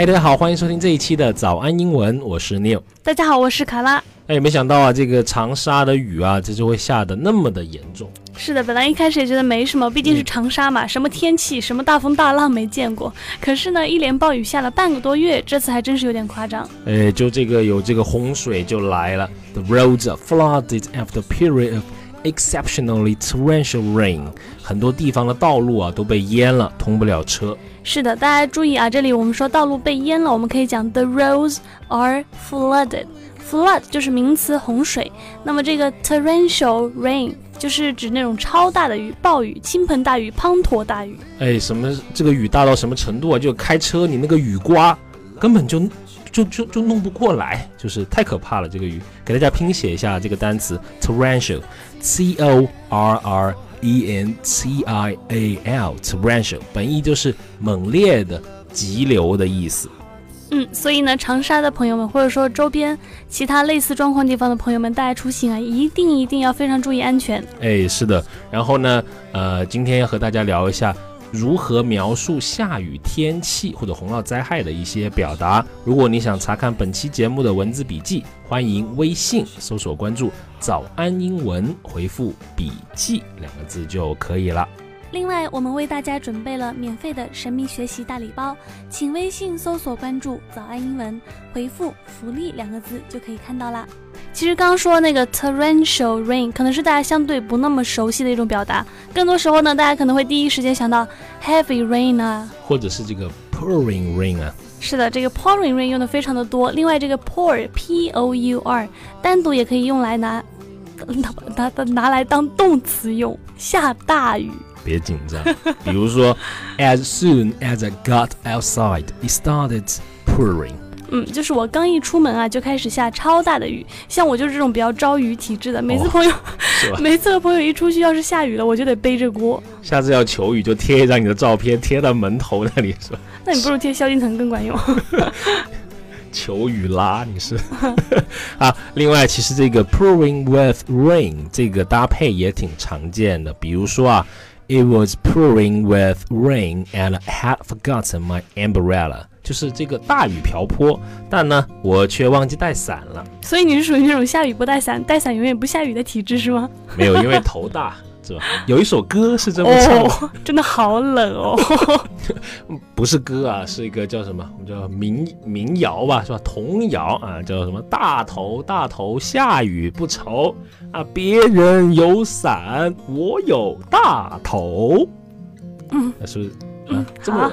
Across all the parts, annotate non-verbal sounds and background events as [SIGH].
哎，大家好，欢迎收听这一期的早安英文，我是 Neil。大家好，我是卡拉。哎，没想到啊，这个长沙的雨啊，这就会下的那么的严重。是的，本来一开始也觉得没什么，毕竟是长沙嘛，什么天气，什么大风大浪没见过。可是呢，一连暴雨下了半个多月，这次还真是有点夸张。哎，就这个有这个洪水就来了，The roads are flooded after period of exceptionally torrential rain。很多地方的道路啊都被淹了，通不了车。是的，大家注意啊，这里我们说道路被淹了，我们可以讲 The roads are flooded。Flood 就是名词洪水，那么这个 torrential rain 就是指那种超大的雨，暴雨、倾盆大雨、滂沱大雨。哎，什么这个雨大到什么程度啊？就开车你那个雨刮根本就就就就弄不过来，就是太可怕了。这个鱼，给大家拼写一下这个单词 torrential，c o r r e n c i a l，torrential 本意就是猛烈的、急流的意思。嗯，所以呢，长沙的朋友们，或者说周边其他类似状况地方的朋友们，大家出行啊，一定一定要非常注意安全。哎，是的。然后呢，呃，今天要和大家聊一下如何描述下雨天气或者洪涝灾害的一些表达。如果你想查看本期节目的文字笔记，欢迎微信搜索关注“早安英文”，回复“笔记”两个字就可以了。另外，我们为大家准备了免费的神秘学习大礼包，请微信搜索关注“早安英文”，回复“福利”两个字就可以看到啦。其实刚刚说那个 torrential rain 可能是大家相对不那么熟悉的一种表达，更多时候呢，大家可能会第一时间想到 heavy rain 啊，或者是这个 pouring rain 啊。是的，这个 pouring rain 用的非常的多。另外，这个 pour p o u r 单独也可以用来拿拿拿拿来当动词用，下大雨。别紧张，比如说，As soon as I got outside, it started pouring。嗯，就是我刚一出门啊，就开始下超大的雨。像我就是这种比较招雨体质的，每次朋友，[LAUGHS] 每次和朋友一出去，要是下雨了，我就得背着锅。下次要求雨，就贴一张你的照片，贴到门头那里，是吧？那你不如贴萧敬腾更管用。[LAUGHS] 求雨啦，你是 [LAUGHS] 啊。另外，其实这个 pouring with rain 这个搭配也挺常见的，比如说啊。It was pouring with rain and I had forgotten my umbrella。就是这个大雨瓢泼，但呢，我却忘记带伞了。所以你是属于那种下雨不带伞，带伞永远不下雨的体质是吗？没有，因为头大。是吧？[LAUGHS] 有一首歌是这么唱，真的好冷哦。[LAUGHS] 不是歌啊，是一个叫什么？我们叫民民谣吧，是吧？童谣啊，叫什么？大头大头下雨不愁啊，别人有伞，我有大头。嗯，是不是？嗯，这么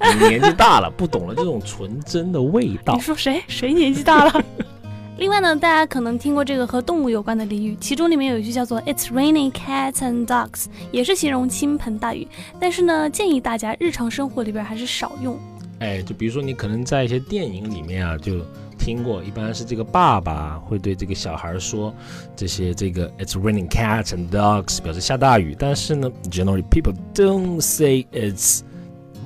你年纪大了，不懂了这种纯真的味道。你说谁？谁年纪大了？[LAUGHS] 另外呢，大家可能听过这个和动物有关的俚语，其中里面有一句叫做 "It's raining cats and dogs"，也是形容倾盆大雨。但是呢，建议大家日常生活里边还是少用。哎，就比如说你可能在一些电影里面啊，就听过，一般是这个爸爸会对这个小孩说这些这个 "It's raining cats and dogs" 表示下大雨。但是呢，generally people don't say it's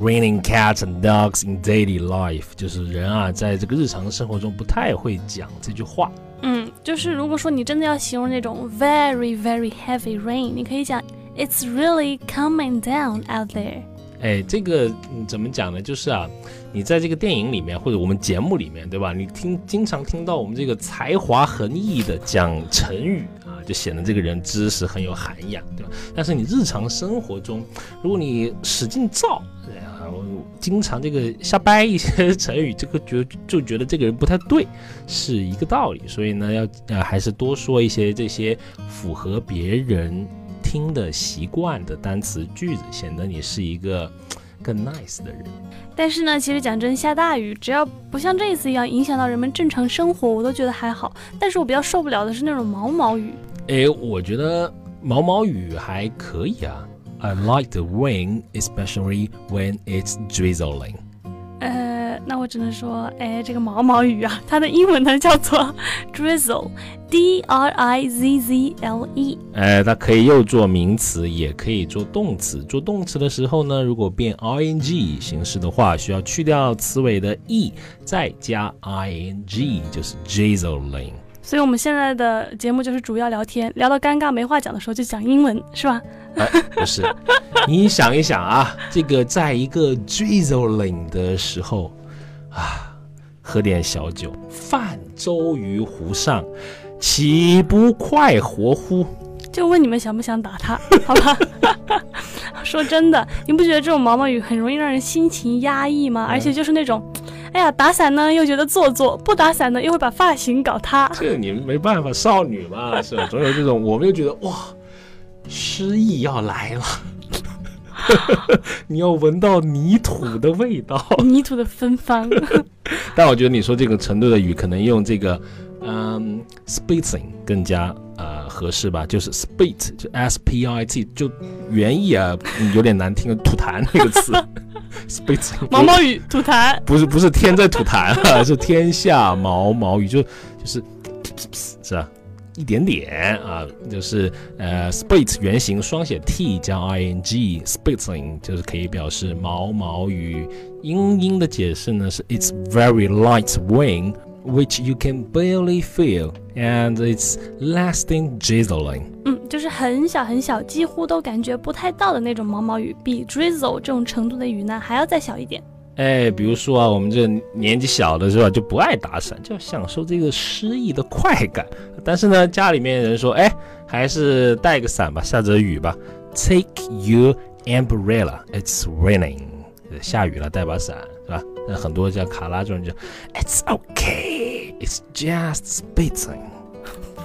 Raining cats and dogs in daily life，就是人啊，在这个日常生活中不太会讲这句话。嗯，就是如果说你真的要形容那种 very very heavy rain，你可以讲 It's really coming down out there。哎，这个怎么讲呢？就是啊，你在这个电影里面或者我们节目里面，对吧？你听经常听到我们这个才华横溢的讲成语啊，就显得这个人知识很有涵养，对吧？但是你日常生活中，如果你使劲造。经常这个瞎掰一些 [LAUGHS] 成语，这个觉就觉得这个人不太对，是一个道理。所以呢，要呃还是多说一些这些符合别人听的习惯的单词句子，显得你是一个更 nice 的人。但是呢，其实讲真，下大雨只要不像这一次一样影响到人们正常生活，我都觉得还好。但是我比较受不了的是那种毛毛雨。哎，我觉得毛毛雨还可以啊。I like the rain, especially when it's drizzling. 呃，那我只能说，哎，这个毛毛雨啊，它的英文呢叫做 [LAUGHS] drizzle，d r i z z l e。哎，它可以又做名词，也可以做动词。做动词的时候呢，如果变 i n g 形式的话，需要去掉词尾的 e，再加 i n g，就是 drizzling。所以我们现在的节目就是主要聊天，聊到尴尬没话讲的时候就讲英文，是吧？不是，[LAUGHS] 你想一想啊，这个在一个 drizzling 的时候，啊，喝点小酒，泛舟于湖上，岂不快活乎？[LAUGHS] 就问你们想不想打他？好吧。[LAUGHS] 说真的，你不觉得这种毛毛雨很容易让人心情压抑吗？而且就是那种，哎呀，打伞呢又觉得做作，不打伞呢又会把发型搞塌。[LAUGHS] 这你们没办法，少女嘛，[LAUGHS] 是吧？总有这种，我们又觉得哇，诗意要来了。[LAUGHS] 你要闻到泥土的味道，泥土的芬芳。但我觉得你说这个程度的雨，可能用这个嗯 s p i t i n g 更加呃合适吧？就是 spit，就 s p i t，就原意啊有点难听，吐痰那个词。[LAUGHS] spit，毛毛雨吐痰，不是不是天在吐痰啊，[LAUGHS] 是天下毛毛雨，就就是是吧？一点点啊，就是呃，split 原型双写 t 加 i n g，splitting 就是可以表示毛毛雨。英音的解释呢是 it's very light rain which you can barely feel and it's lasting drizzling。嗯，就是很小很小，几乎都感觉不太到的那种毛毛雨，比 drizzle 这种程度的雨呢还要再小一点。哎，比如说啊，我们这年纪小的是吧，就不爱打伞，就享受这个诗意的快感。但是呢，家里面人说，哎，还是带个伞吧，下着雨吧。Take your umbrella, it's raining。下雨了，带把伞，是吧？那很多像卡拉这种就，It's okay, it's just spitting。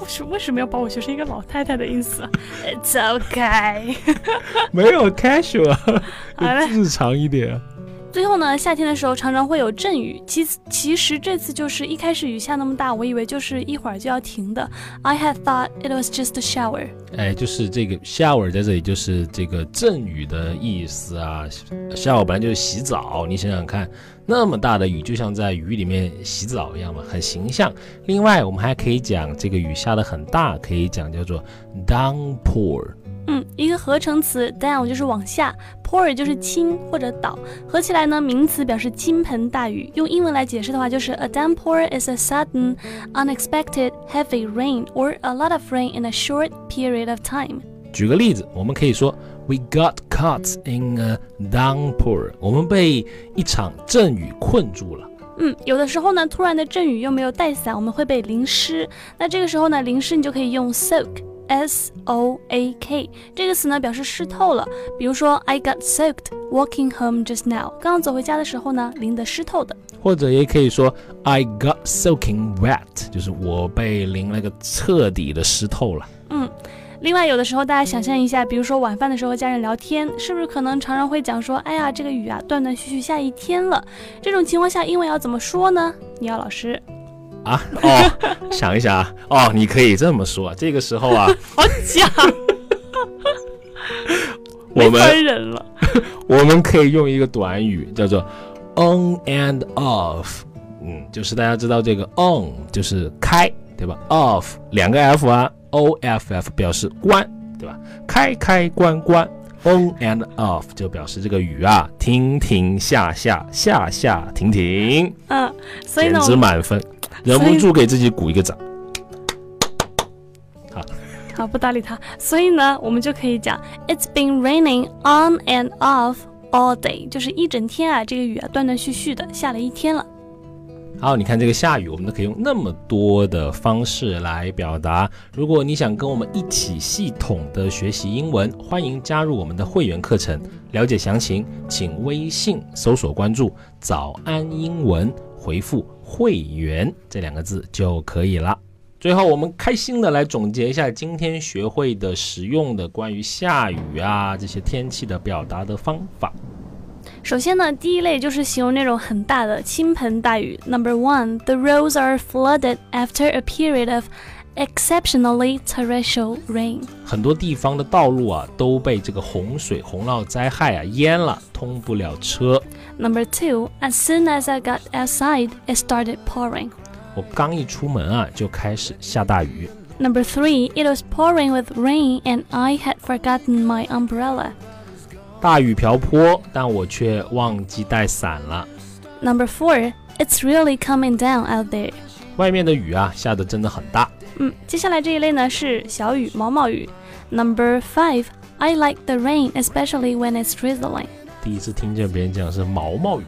为什为什么要把我学成一个老太太的意思？It's okay。没有 casual，日常一点。最后呢，夏天的时候常常会有阵雨。其其实这次就是一开始雨下那么大，我以为就是一会儿就要停的。I had thought it was just a shower。哎，就是这个 shower 在这里就是这个阵雨的意思啊。shower 本来就是洗澡，你想想看，那么大的雨，就像在雨里面洗澡一样嘛，很形象。另外，我们还可以讲这个雨下的很大，可以讲叫做 downpour。嗯，一个合成词，down 就是往下，pour 就是倾或者倒，合起来呢，名词表示倾盆大雨。用英文来解释的话，就是 a downpour is a sudden, unexpected heavy rain or a lot of rain in a short period of time。举个例子，我们可以说 We got caught in a downpour。我们被一场阵雨困住了。嗯，有的时候呢，突然的阵雨又没有带伞，我们会被淋湿。那这个时候呢，淋湿你就可以用 soak。S O A K 这个词呢，表示湿透了。比如说，I got soaked walking home just now。刚刚走回家的时候呢，淋得湿透的。或者也可以说，I got soaking wet，就是我被淋了个彻底的湿透了。嗯，另外有的时候大家想象一下，比如说晚饭的时候家人聊天，是不是可能常常会讲说，哎呀，这个雨啊断断续续下一天了。这种情况下英文要怎么说呢？你要老师。啊？哦，想一想啊，哦，你可以这么说，这个时候啊，[LAUGHS] 好假，[LAUGHS] 我们忍了，[LAUGHS] 我们可以用一个短语叫做 on and off，嗯，就是大家知道这个 on 就是开，对吧？off 两个 f 啊，o f f 表示关，对吧？开开关关，on and off 就表示这个雨啊，停停下下，下下停停，嗯，所以呢，简直满分。忍不住给自己鼓一个掌，好，好不搭理他。所以呢，我们就可以讲，It's been raining on and off all day，就是一整天啊，这个雨啊断断续续的下了一天了。好，你看这个下雨，我们都可以用那么多的方式来表达。如果你想跟我们一起系统的学习英文，欢迎加入我们的会员课程。了解详情，请微信搜索关注“早安英文”，回复。会员这两个字就可以了。最后，我们开心的来总结一下今天学会的实用的关于下雨啊这些天气的表达的方法。首先呢，第一类就是形容那种很大的倾盆大雨。Number one, the roads are flooded after a period of exceptionally torrential rain。很多地方的道路啊都被这个洪水、洪涝灾害啊淹了，通不了车。Number two, as soon as I got outside, it started pouring. 我刚一出门啊，就开始下大雨。Number three, it was pouring with rain and I had forgotten my umbrella. 大雨瓢泼，但我却忘记带伞了。Number four, it's really coming down out there. 外面的雨啊，下的真的很大。嗯，接下来这一类呢是小雨、毛毛雨。Number five, I like the rain, especially when it's drizzling. 第一次听见别人讲是毛毛雨。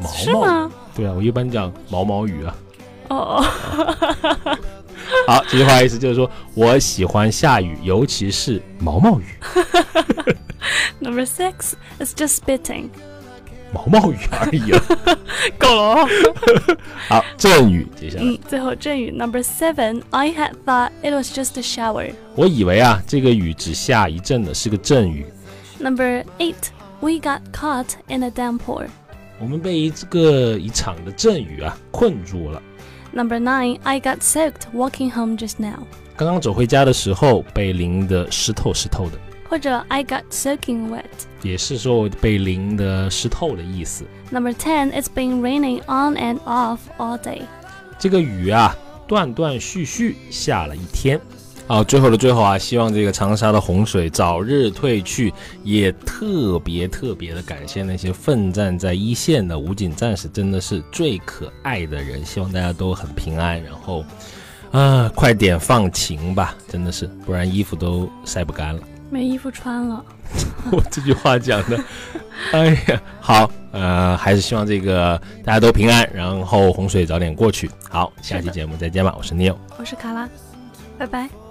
毛毛雨。吗？对啊，我一般讲毛毛雨啊。哦哦，[LAUGHS] 好，这句话意思就是说我喜欢下雨，尤其是毛毛雨。[LAUGHS] Number six is just spitting。毛毛雨而已了。[LAUGHS] 够了哦。好，阵雨，接下来，嗯，最后阵雨。Number seven, I had thought it was just a shower. 我以为啊，这个雨只下一阵的，是个阵雨。Number eight, we got caught in a downpour. 我们被一这个一场的阵雨啊困住了。Number nine, I got soaked walking home just now. 刚刚走回家的时候，被淋得湿透湿透的，或者 I got soaking wet. 也是说我被淋得湿透的意思。Number ten, it's been raining on and off all day. 这个雨啊，断断续续下了一天。好，最后的最后啊，希望这个长沙的洪水早日退去，也特别特别的感谢那些奋战在一线的武警战士，真的是最可爱的人。希望大家都很平安，然后啊，快点放晴吧，真的是，不然衣服都晒不干了。没衣服穿了。[LAUGHS] 我这句话讲的，哎呀，好，呃，还是希望这个大家都平安，然后洪水早点过去。好，下期节目再见吧，我是 Neil。我是卡拉，拜拜。